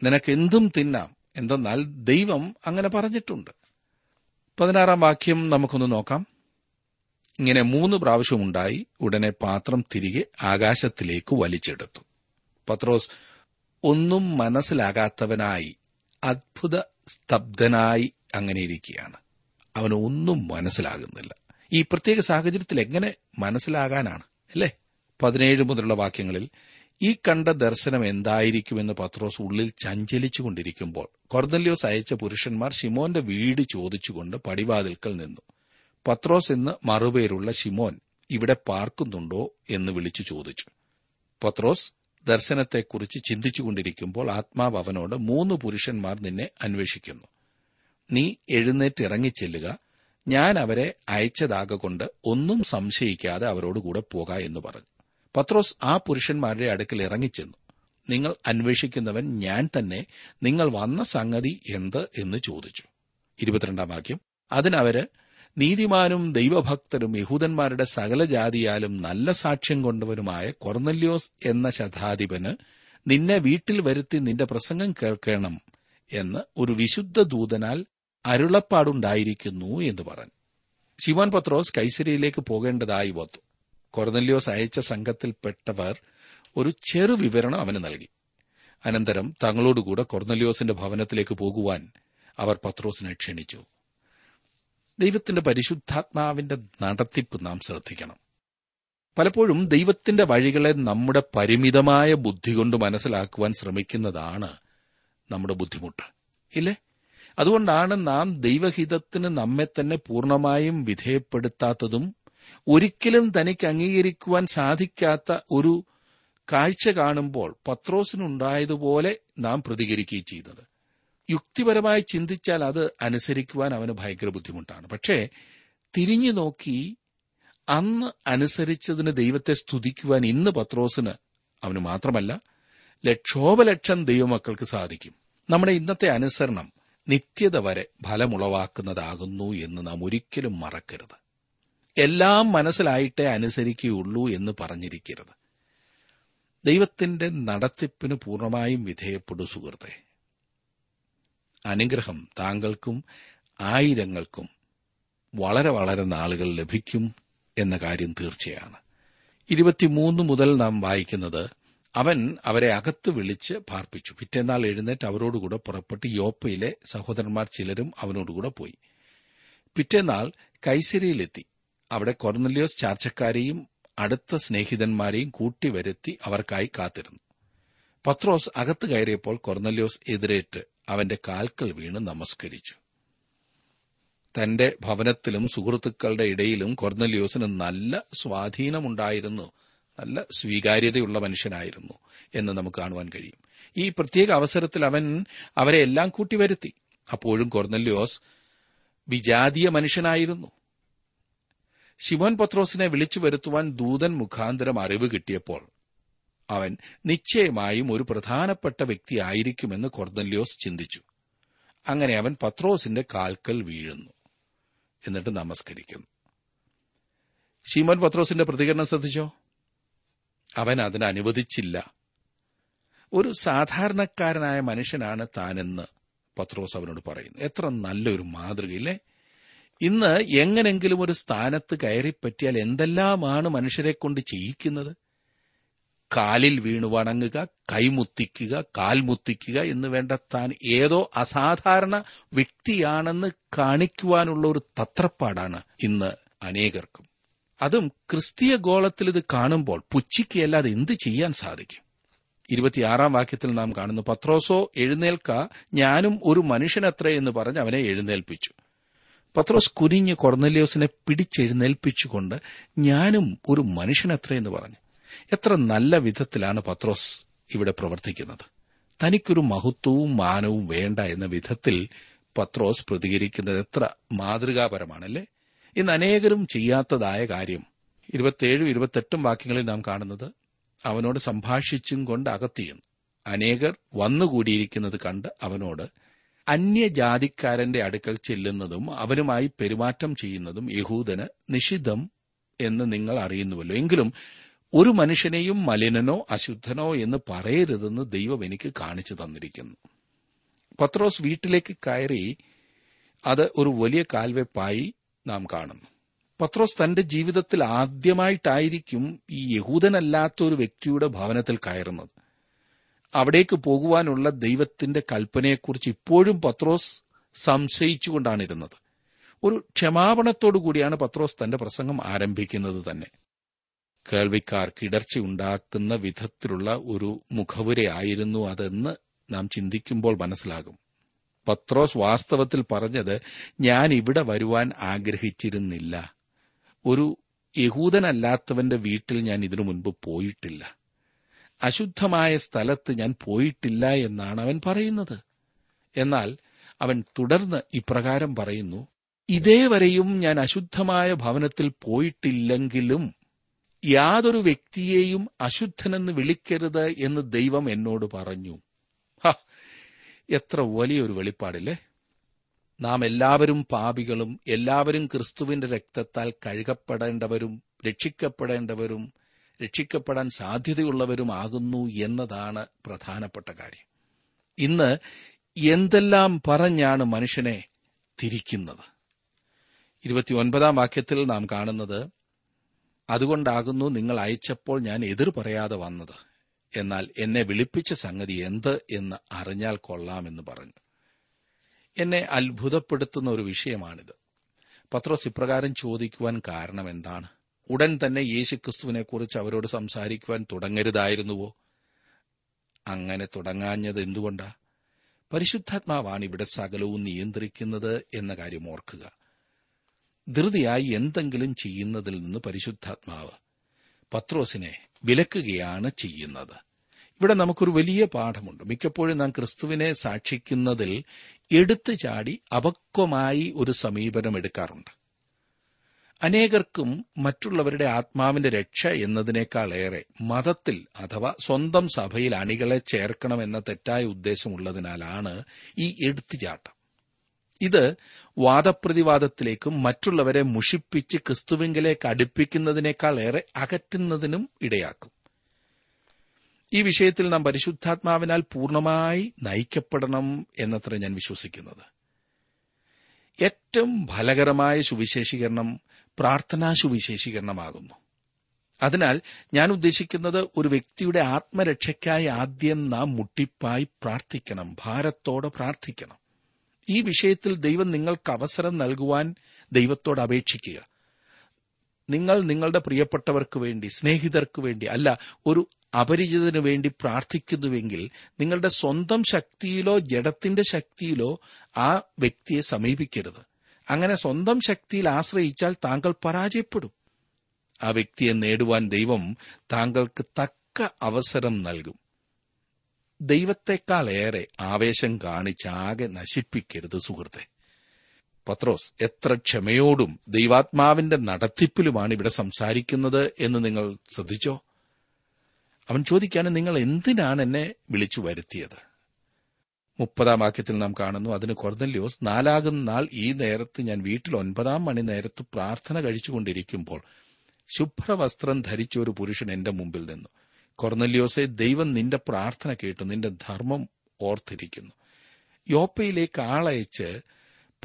നിനക്ക് എന്തും തിന്നാം. എന്തെന്നാൽ ദൈവം അങ്ങനെ പറഞ്ഞിട്ടുണ്ട്. പതിനാറാം വാക്യം നമുക്കൊന്ന് നോക്കാം. ഇങ്ങനെ മൂന്ന് പ്രാവശ്യമുണ്ടായി ഉടനെ പാത്രം തിരികെ ആകാശത്തിലേക്ക് വലിച്ചെടുത്തു. പത്രോസ് ഒന്നും മനസ്സിലാകാത്തവനായി അത്ഭുത സ്തബ്ധനായി അങ്ങനെ ഇരിക്കുകയാണ്. അവന് ഒന്നും മനസ്സിലാകുന്നില്ല. ഈ പ്രത്യേക സാഹചര്യത്തിൽ എങ്ങനെ മനസ്സിലാകാനാണ്? അല്ലേ? പതിനേഴ് മുതലുള്ള വാക്യങ്ങളിൽ ഈ കണ്ട ദർശനം എന്തായിരിക്കുമെന്ന് പത്രോസ് ഉള്ളിൽ ചഞ്ചലിച്ചുകൊണ്ടിരിക്കുമ്പോൾ കൊർദല്യോസ് അയച്ച പുരുഷന്മാർ ഷിമോന്റെ വീട് ചോദിച്ചുകൊണ്ട് പടിവാതിൽക്കൽ നിന്നു. പത്രോസ് എന്ന് മറുപേരുള്ള ഷിമോൻ ഇവിടെ പാർക്കുന്നുണ്ടോ എന്ന് വിളിച്ചു ചോദിച്ചു. പത്രോസ് ദർശനത്തെക്കുറിച്ച് ചിന്തിച്ചുകൊണ്ടിരിക്കുമ്പോൾ ആത്മാവ് അവനോട് മൂന്ന് പുരുഷന്മാർ നിന്നെ അന്വേഷിക്കുന്നു. നീ എഴുന്നേറ്റ് ഇറങ്ങിച്ചെല്ലുക ഞാൻ അവരെ അയച്ചതാകൊണ്ട് ഒന്നും സംശയിക്കാതെ അവരോടുകൂടെ പോക എന്ന് പറഞ്ഞു. പത്രോസ് ആ പുരുഷന്മാരുടെ അടുക്കൽ ഇറങ്ങിച്ചെന്നു. നിങ്ങൾ അന്വേഷിക്കുന്നവൻ ഞാൻ തന്നെ നിങ്ങൾ വന്ന സംഗതി എന്ത് എന്ന് ചോദിച്ചു. ഇരുപത്തിരണ്ടാം വാക്യം. അതിനവര് നീതിമാനും ദൈവഭക്തരും യഹൂദന്മാരുടെ സകല ജാതിയാലും നല്ല സാക്ഷ്യം കൊണ്ടവരുമായ കൊർന്നല്യോസ് എന്ന ശതാധിപന് നിന്നെ വീട്ടിൽ വരുത്തി നിന്റെ പ്രസംഗം കേൾക്കണം എന്ന് ഒരു വിശുദ്ധ ദൂതനാൽ അരുളപ്പാടുണ്ടായിരിക്കുന്നു എന്ന് പറഞ്ഞു. ശിവാൻ പത്രോസ് കൈസരിയിലേക്ക് പോകേണ്ടതായി വന്നു. കൊറനല്യോസ് അയച്ച സംഘത്തിൽപ്പെട്ടവർ ഒരു ചെറു വിവരണം അവന് നൽകി. അനന്തരം തങ്ങളോടുകൂടെ കൊർന്നല്യോസിന്റെ ഭവനത്തിലേക്ക് പോകുവാൻ അവർ പത്രോസിനെ ക്ഷണിച്ചു. ദൈവത്തിന്റെ പരിശുദ്ധാത്മാവിന്റെ നടത്തിപ്പ് നാം ശ്രദ്ധിക്കണം. പലപ്പോഴും ദൈവത്തിന്റെ വഴികളെ നമ്മുടെ പരിമിതമായ ബുദ്ധി കൊണ്ട് മനസ്സിലാക്കുവാൻ ശ്രമിക്കുന്നതാണ് നമ്മുടെ ബുദ്ധിമുട്ട്. ഇല്ലേ? അതുകൊണ്ടാണ് നാം ദൈവഹിതത്തിന് നമ്മെ തന്നെ പൂർണമായും വിധേയപ്പെടുത്താത്തതും ഒരിക്കലും തനിക്ക് അംഗീകരിക്കുവാൻ സാധിക്കാത്ത ഒരു കാഴ്ച കാണുമ്പോൾ പത്രോസിനുണ്ടായതുപോലെ നാം പ്രതികരിക്കുകയും ചെയ്തത്. യുക്തിപരമായി ചിന്തിച്ചാൽ അത് അനുസരിക്കുവാൻ അവന് ഭയങ്കര ബുദ്ധിമുട്ടാണ്. പക്ഷേ തിരിഞ്ഞു നോക്കി അന്ന് അനുസരിച്ചതിന് ദൈവത്തെ സ്തുതിക്കുവാൻ ഇന്ന് പത്രോസിന് അവന് മാത്രമല്ല ലക്ഷോപലക്ഷം ദൈവമക്കൾക്ക് സാധിക്കും. നമ്മുടെ ഇന്നത്തെ അനുസരണം നിത്യത വരെ ഫലമുളവാക്കുന്നതാകുന്നു എന്ന് നാം ഒരിക്കലും മറക്കരുത്. എല്ലാം മനസ്സിലായിട്ടേ അനുസരിക്കുകയുള്ളൂ എന്ന് പറഞ്ഞിരിക്കരുത്. ദൈവത്തിന്റെ നടത്തിപ്പിന് പൂർണമായും വിധേയപ്പെടു സുഹൃത്തെ. അനുഗ്രഹം താങ്കൾക്കും ആയിരങ്ങൾക്കും വളരെ വളരെ നാളുകൾ ലഭിക്കും എന്ന കാര്യം തീർച്ചയാണ്. ഇരുപത്തിമൂന്ന് മുതൽ നാം വായിക്കുന്നത് അവൻ അവരെ അകത്ത് വിളിച്ച് പാർപ്പിച്ചു. പിറ്റേന്നാൾ എഴുന്നേറ്റ് അവരോടുകൂടെ പുറപ്പെട്ട് യോപ്പയിലെ സഹോദരന്മാർ ചിലരും അവനോടുകൂടെ പോയി. പിറ്റേന്നാൾ കൈസരിയിലെത്തി. അവിടെ കൊർന്നലിയോസ് ചാർച്ചക്കാരെയും അടുത്ത സ്നേഹിതന്മാരെയും കൂട്ടിവരുത്തി അവർക്കായി കാത്തിരുന്നു. പത്രോസ് അകത്ത് കയറിയപ്പോൾ കൊർന്നലിയോസ് എതിരേറ്റ് അവന്റെ കാൽക്കൽ വീണ് നമസ്കരിച്ചു. തന്റെ ഭവനത്തിലും സുഹൃത്തുക്കളുടെ ഇടയിലും കൊർന്നലിയോസിന് നല്ല സ്വാധീനമുണ്ടായിരുന്നു. നല്ല സ്വീകാര്യതയുള്ള മനുഷ്യനായിരുന്നു എന്ന് നമുക്ക് കാണുവാൻ കഴിയും. ഈ പ്രത്യേക അവസരത്തിൽ അവൻ അവരെ എല്ലാം കൂട്ടി കൂട്ടിവരുത്തി അപ്പോഴും കൊർന്നല്യോസ് വിജാതീയ മനുഷ്യനായിരുന്നു. ശിവോൻ പത്രോസിനെ വിളിച്ചു വരുത്തുവാൻ ദൂതൻ മുഖാന്തരം അറിവ് കിട്ടിയപ്പോൾ അവൻ നിശ്ചയമായും ഒരു പ്രധാനപ്പെട്ട വ്യക്തിയായിരിക്കുമെന്ന് കൊർന്നല്യോസ് ചിന്തിച്ചു. അങ്ങനെ അവൻ പത്രോസിന്റെ കാൽക്കൽ വീഴുന്നു. എന്നിട്ട് നമസ്കരിക്കുന്നു. ശീമോൻ പത്രോസിന്റെ പ്രതികരണം ശ്രദ്ധിച്ചോ? അവൻ അതിന് അനുവദിച്ചില്ല. ഒരു സാധാരണക്കാരനായ മനുഷ്യനാണ് താനെന്ന് പത്രോസ് അവനോട് പറയുന്നു. എത്ര നല്ലൊരു മാതൃകയില്ലേ ഇന്ന് എങ്ങനെങ്കിലും ഒരു സ്ഥാനത്ത് കയറിപ്പറ്റിയാൽ എന്തെല്ലാമാണ് മനുഷ്യരെ കൊണ്ട് ചെയ്യിക്കുന്നത്? കാലിൽ വീണു വണങ്ങുക കൈമുത്തിക്കുക കാൽമുത്തിക്കുക എന്ന് വേണ്ട താൻ ഏതോ അസാധാരണ വ്യക്തിയാണെന്ന് കാണിക്കുവാനുള്ള ഒരു തത്രപ്പാടാണ് ഇന്ന് അനേകർക്കും. അതും ക്രിസ്തീയ ഗോളത്തിൽ ഇത് കാണുമ്പോൾ പുച്ഛിക്കല്ലാതെ എന്ത് ചെയ്യാൻ സാധിക്കും? ഇരുപത്തിയാറാം വാക്യത്തിൽ നാം കാണുന്നു പത്രോസോ എഴുന്നേൽക്ക. ഞാനും ഒരു മനുഷ്യനത്രേ എന്ന് പറഞ്ഞ് അവനെ എഴുന്നേൽപ്പിച്ചു. പത്രോസ് കുനിഞ്ഞ് കൊർന്നലിയോസിനെ പിടിച്ചെഴുന്നേൽപ്പിച്ചുകൊണ്ട് ഞാനും ഒരു മനുഷ്യനത്രേ എന്ന് പറഞ്ഞു. എത്ര നല്ല വിധത്തിലാണ് പത്രോസ് ഇവിടെ പ്രവർത്തിക്കുന്നത്. തനിക്കൊരു മഹത്വവും മാനവും വേണ്ട എന്ന വിധത്തിൽ പത്രോസ് പ്രതികരിക്കുന്നത് എത്ര മാതൃകാപരമാണല്ലേ? ഇന്ന് അനേകരും ചെയ്യാത്തതായ കാര്യം. ഇരുപത്തിയേഴും ഇരുപത്തെട്ടും വാക്യങ്ങളിൽ നാം കാണുന്നത് അവനോട് സംഭാഷിച്ചും കൊണ്ട് അകത്തിയെന്നു അനേകർ വന്നുകൂടിയിരിക്കുന്നത് കണ്ട് അവനോട് അന്യജാതിക്കാരന്റെ അടുക്കൽ ചെല്ലുന്നതും അവനുമായി പെരുമാറ്റം ചെയ്യുന്നതും യഹൂദന് നിഷിദ്ധം എന്ന് നിങ്ങൾ അറിയുന്നുവല്ലോ. എങ്കിലും ഒരു മനുഷ്യനെയും മലിനനോ അശുദ്ധനോ എന്ന് പറയരുതെന്ന് ദൈവം എനിക്ക് കാണിച്ചു തന്നിരിക്കുന്നു. പത്രോസ് വീട്ടിലേക്ക് കയറി അത് ഒരു വലിയ കാൽവെപ്പായി നാം കാണുന്നു. പത്രോസ് തന്റെ ജീവിതത്തിൽ ആദ്യമായിട്ടായിരിക്കും ഈ യഹൂദനല്ലാത്ത ഒരു വ്യക്തിയുടെ ഭവനത്തിൽ കയറുന്നത്. അവിടേക്ക് പോകുവാനുള്ള ദൈവത്തിന്റെ കൽപ്പനയെക്കുറിച്ച് ഇപ്പോഴും പത്രോസ് സംശയിച്ചുകൊണ്ടാണിരുന്നത്. ഒരു ക്ഷമാപണത്തോടു കൂടിയാണ് പത്രോസ് തന്റെ പ്രസംഗം ആരംഭിക്കുന്നത് തന്നെ. കേൾവിക്കാർക്ക് ഇടർച്ചയുണ്ടാക്കുന്ന വിധത്തിലുള്ള ഒരു മുഖവുരയായിരുന്നു അതെന്ന് നാം ചിന്തിക്കുമ്പോൾ മനസ്സിലാകും. പത്രോസ് വാസ്തവത്തിൽ പറഞ്ഞത് ഞാൻ ഇവിടെ വരുവാൻ ആഗ്രഹിച്ചിരുന്നില്ല. ഒരു യഹൂദനല്ലാത്തവന്റെ വീട്ടിൽ ഞാൻ ഇതിനു മുൻപ് പോയിട്ടില്ല. അശുദ്ധമായ സ്ഥലത്ത് ഞാൻ പോയിട്ടില്ല എന്നാണ് അവൻ പറയുന്നത്. എന്നാൽ അവൻ തുടർന്ന് ഇപ്രകാരം പറയുന്നു ഇതേവരെയും ഞാൻ അശുദ്ധമായ ഭവനത്തിൽ പോയിട്ടില്ലെങ്കിലും യാതൊരു വ്യക്തിയെയും അശുദ്ധനെന്ന് വിളിക്കരുത് എന്ന് ദൈവം എന്നോട് പറഞ്ഞു. എത്ര വലിയൊരു വെളിപ്പാടില്ലേ? നാം എല്ലാവരും പാപികളും എല്ലാവരും ക്രിസ്തുവിന്റെ രക്തത്താൽ കഴുകപ്പെടേണ്ടവരും രക്ഷിക്കപ്പെടേണ്ടവരും രക്ഷിക്കപ്പെടാൻ സാധ്യതയുള്ളവരുമാകുന്നു എന്നതാണ് പ്രധാനപ്പെട്ട കാര്യം. ഇന്ന് എന്തെല്ലാം പറഞ്ഞാണ് മനുഷ്യനെ തിരിക്കുന്നത്? ഇരുപത്തിയൊൻപതാം വാക്യത്തിൽ നാം കാണുന്നത് അതുകൊണ്ടാകുന്നു നിങ്ങൾ അയച്ചപ്പോൾ ഞാൻ എതിർ പറയാതെ വന്നത്. എന്നാൽ എന്നെ വിളിപ്പിച്ച സംഗതി എന്ത് എന്ന് അറിഞ്ഞാൽ കൊള്ളാമെന്ന് പറഞ്ഞു. എന്നെ അത്ഭുതപ്പെടുത്തുന്ന ഒരു വിഷയമാണിത്. പത്രോസ് ഇപ്രകാരം ചോദിക്കുവാൻ കാരണം എന്താണ്? ഉടൻ തന്നെ യേശുക്രിസ്തുവിനെക്കുറിച്ച് അവരോട് സംസാരിക്കുവാൻ തുടങ്ങരുതായിരുന്നുവോ? അങ്ങനെ തുടങ്ങാഞ്ഞത് എന്തുകൊണ്ടാ? പരിശുദ്ധാത്മാവാണ് ഇവിടെ സകലവും നിയന്ത്രിക്കുന്നത് എന്ന കാര്യം ഓർക്കുക. ധൃതിയായി എന്തെങ്കിലും ചെയ്യുന്നതിൽ നിന്ന് പരിശുദ്ധാത്മാവ് പത്രോസിനെ വിലക്കുകയാണ് ചെയ്യുന്നത്. ഇവിടെ നമുക്കൊരു വലിയ പാഠമുണ്ട്. മിക്കപ്പോഴും നാം ക്രിസ്തുവിനെ സാക്ഷിക്കുന്നതിൽ എടുത്തു ചാടി അപക്വമായി ഒരു സമീപനം എടുക്കാറുണ്ട്. അനേകർക്കും മറ്റുള്ളവരുടെ ആത്മാവിന്റെ രക്ഷ എന്നതിനേക്കാളേറെ മതത്തിൽ അഥവാ സ്വന്തം സഭയിൽ അണികളെ ചേർക്കണമെന്ന തെറ്റായ ഉദ്ദേശമുള്ളതിനാലാണ് ഈ എടുത്തുചാട്ടം ഇത് വാദപ്രതിവാദത്തിലേക്കും മറ്റുള്ളവരെ മുഷിപ്പിച്ച് ക്രിസ്തുവിങ്കിലേക്ക് അടുപ്പിക്കുന്നതിനേക്കാൾ ഏറെ അകറ്റുന്നതിനും ഇടയാക്കും. ഈ വിഷയത്തിൽ നാം പരിശുദ്ധാത്മാവിനാൽ പൂർണമായി നയിക്കപ്പെടണം എന്നത്ര ഞാൻ വിശ്വസിക്കുന്നത്. ഏറ്റവും ഫലകരമായ സുവിശേഷീകരണം പ്രാർത്ഥനാ സുവിശേഷീകരണമാകുന്നു. അതിനാൽ ഞാൻ ഉദ്ദേശിക്കുന്നത് ഒരു വ്യക്തിയുടെ ആത്മരക്ഷയ്ക്കായി ആദ്യം നാം മുട്ടിപ്പായി പ്രാർത്ഥിക്കണം ഭാരത്തോടെ പ്രാർത്ഥിക്കണം. ഈ വിഷയത്തിൽ ദൈവം നിങ്ങൾക്ക് അവസരം നൽകുവാൻ ദൈവത്തോട് അപേക്ഷിക്കുക. നിങ്ങൾ നിങ്ങളുടെ പ്രിയപ്പെട്ടവർക്ക് വേണ്ടി സ്നേഹിതർക്ക് വേണ്ടി അല്ല ഒരു അപരിചിതനു വേണ്ടി പ്രാർത്ഥിക്കുന്നുവെങ്കിൽ നിങ്ങളുടെ സ്വന്തം ശക്തിയിലോ ജഡത്തിന്റെ ശക്തിയിലോ ആ വ്യക്തിയെ സമീപിക്കരുത്. അങ്ങനെ സ്വന്തം ശക്തിയിൽ ആശ്രയിച്ചാൽ താങ്കൾ പരാജയപ്പെടും. ആ വ്യക്തിയെ നേടുവാൻ ദൈവം താങ്കൾക്ക് തക്ക അവസരം നൽകും. ദൈവത്തെക്കാളേറെ ആവേശം കാണിച്ചാകെ നശിപ്പിക്കരുത് സുഹൃത്തെ. പത്രോസ് എത്ര ക്ഷമയോടും ദൈവാത്മാവിന്റെ നടത്തിപ്പിലുമാണ് ഇവിടെ സംസാരിക്കുന്നത് എന്ന് നിങ്ങൾ ശ്രദ്ധിച്ചോ? അവൻ ചോദിക്കാണ് നിങ്ങൾ എന്തിനാണ് എന്നെ വിളിച്ചു വരുത്തിയത്? മുപ്പതാം വാക്യത്തിൽ നാം കാണുന്നു അതിന് കൊർന്നല്യോസ് നാലാകുന്ന നാൾ ഈ നേരത്ത് ഞാൻ വീട്ടിൽ ഒൻപതാം മണി നേരത്ത് പ്രാർത്ഥന കഴിച്ചുകൊണ്ടിരിക്കുമ്പോൾ ശുഭ്രവസ്ത്രം ധരിച്ച ഒരു പുരുഷൻ എന്റെ മുമ്പിൽ നിന്നു. കൊർന്നല്യോസെ ദൈവം നിന്റെ പ്രാർത്ഥന കേട്ടു നിന്റെ ധർമ്മം ഓർത്തിരിക്കുന്നു. യോപ്പയിലേക്ക് ആളയച്ച്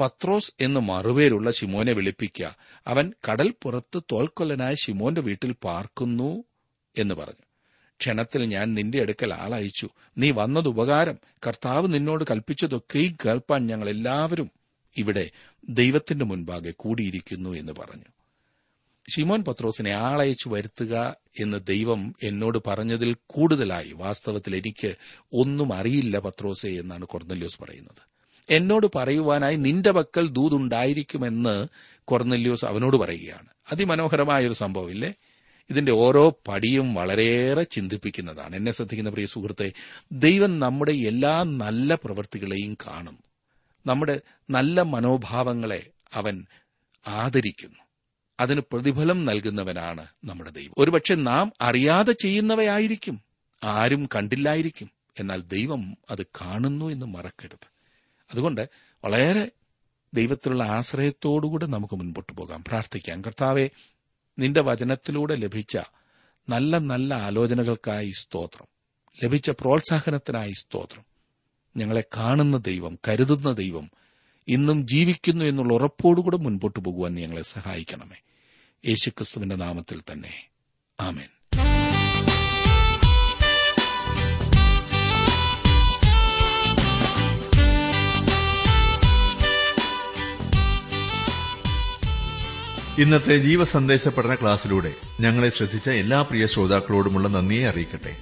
പത്രോസ് എന്ന് മറുപേരുള്ള ശിമോനെ വിളിപ്പിക്കുക അവൻ കടൽ പുറത്ത് തോൽക്കൊല്ലനായ ശിമോന്റെ വീട്ടിൽ പാർക്കുന്നു എന്ന് പറഞ്ഞു. ക്ഷണത്തിൽ ഞാൻ നിന്റെ അടുക്കൽ ആളയച്ചു. നീ വന്നത് ഉപകാരം. കർത്താവ് നിന്നോട് കൽപ്പിച്ചതൊക്കെയും കേൾപ്പാൻ ഞങ്ങൾ എല്ലാവരും ഇവിടെ ദൈവത്തിന്റെ മുൻപാകെ കൂടിയിരിക്കുന്നു എന്ന് പറഞ്ഞു. ശിമോൻ പത്രോസിനെ ആളയച്ചു വരുത്തുക എന്ന് ദൈവം എന്നോട് പറഞ്ഞതിൽ കൂടുതലായി വാസ്തവത്തിൽ എനിക്ക് ഒന്നും അറിയില്ല പത്രോസെ എന്നാണ് കൊർന്നല്യോസ് പറയുന്നത്. എന്നോട് പറയുവാനായി നിന്റെ പക്കൽ ദൂതുണ്ടായിരിക്കുമെന്ന് കൊർന്നല്യോസ് അവനോട് പറയുകയാണ്. അതിമനോഹരമായ ഒരു സംഭവമില്ലേ ഇതിന്റെ ഓരോ പടിയും വളരെയേറെ ചിന്തിപ്പിക്കുന്നതാണ്. എന്നെ ശ്രദ്ധിക്കുന്ന പ്രിയ സുഹൃത്തെ ദൈവം നമ്മുടെ എല്ലാ നല്ല പ്രവൃത്തികളെയും കാണും നമ്മുടെ നല്ല മനോഭാവങ്ങളെ അവൻ ആദരിക്കുന്നു. അതിന് പ്രതിഫലം നൽകുന്നവനാണ് നമ്മുടെ ദൈവം. ഒരുപക്ഷെ നാം അറിയാതെ ചെയ്യുന്നവയായിരിക്കും. ആരും കണ്ടില്ലായിരിക്കും. എന്നാൽ ദൈവം അത് കാണുന്നു എന്ന് മറക്കരുത്. അതുകൊണ്ട് വളരെ ദൈവത്തിലുള്ള ആശ്രയത്തോടുകൂടെ നമുക്ക് മുൻപോട്ട് പോകാം. പ്രാർത്ഥിക്കാം. കർത്താവെ നിന്റെ വചനത്തിലൂടെ ലഭിച്ച നല്ല നല്ല ആലോചനകൾക്കായി സ്തോത്രം. ലഭിച്ച പ്രോത്സാഹനത്തിനായി സ്തോത്രം. ഞങ്ങളെ കാണുന്ന ദൈവം കരുതുന്ന ദൈവം ഇന്നും ജീവിക്കുന്നു എന്നുള്ള ഉറപ്പോടുകൂടെ മുൻപോട്ട് പോകുവാൻ ഞങ്ങളെ സഹായിക്കണമേ. യേശുക്രിസ്തുവിന്റെ നാമത്തിൽ തന്നെ. ആമേൻ. ഇന്നത്തെ ജീവസന്ദേശ പഠന ക്ലാസ്സിലൂടെ ഞങ്ങളെ ശ്രദ്ധിച്ച എല്ലാ പ്രിയ ശ്രോതാക്കളോടുമുള്ള നന്ദിയെ അറിയിക്കട്ടെ.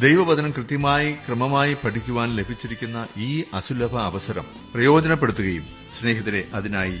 ദൈവവചനം കൃത്യമായി ക്രമമായി പഠിക്കുവാൻ ലഭിച്ചിരിക്കുന്ന ഈ അസുലഭ അവസരം പ്രയോജനപ്പെടുത്തുകയും സ്നേഹിതരെ അതിനായി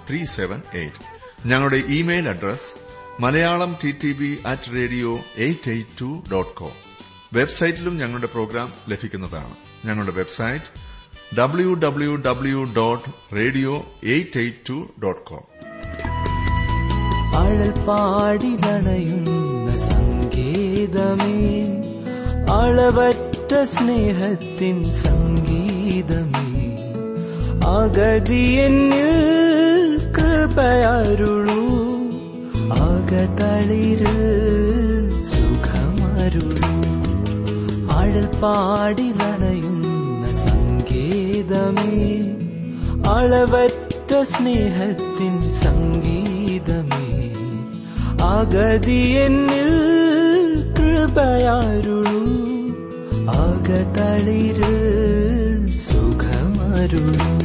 three seven eight ഞങ്ങളുടെ email address Malayalam T T B at radio eight eight two dot com വെബ്സൈറ്റിലും ഞങ്ങളുടെ പ്രോഗ്രാം ലഭിക്കുന്നതാണ്. ഞങ്ങളുടെ website W W W dot radio eight eight two dot com അളവറ്റ സ്നേഹത്തിൻ സംഗീതമേ അഗതിയെന്നിൽ കൃപയരുളൂ. അകതളിര് സുഖമരുളൂ. അഴൽപ്പാടി നണയുന്ന സങ്കേതമേ അളവറ്റ സ്നേഹത്തിൻ സംഗീതമേ. അഗതിയെന്നിൽ കൃപയാരുളൂ. അകതളിര് സുഖമരുളൂ.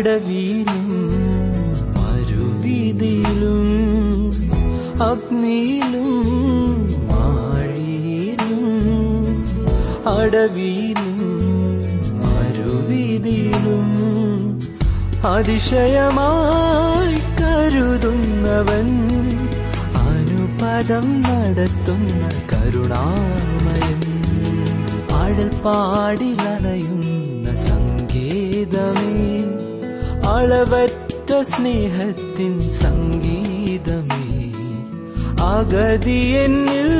അടവിയിലും മരുവീതിയിലും അഗ്നിയിലും മാഴിയിലും അടവിയിലും മരുവീതിയിലും അതിശയമായി കരുതുന്നവൻ അനുപദം നടത്തുന്ന കരുണാമയൻ. ആഴൽപ്പാടിലണയുന്ന സംഗ ഗീതമേ അളവറ്റ സ്നേഹത്തിൻ സംഗീതമേ അഗതി എന്നിൽ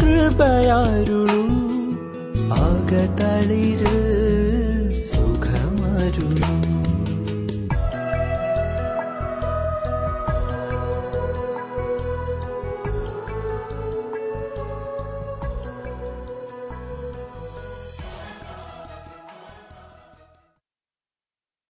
കൃപയാരുളൂ സുഖമരുളൂ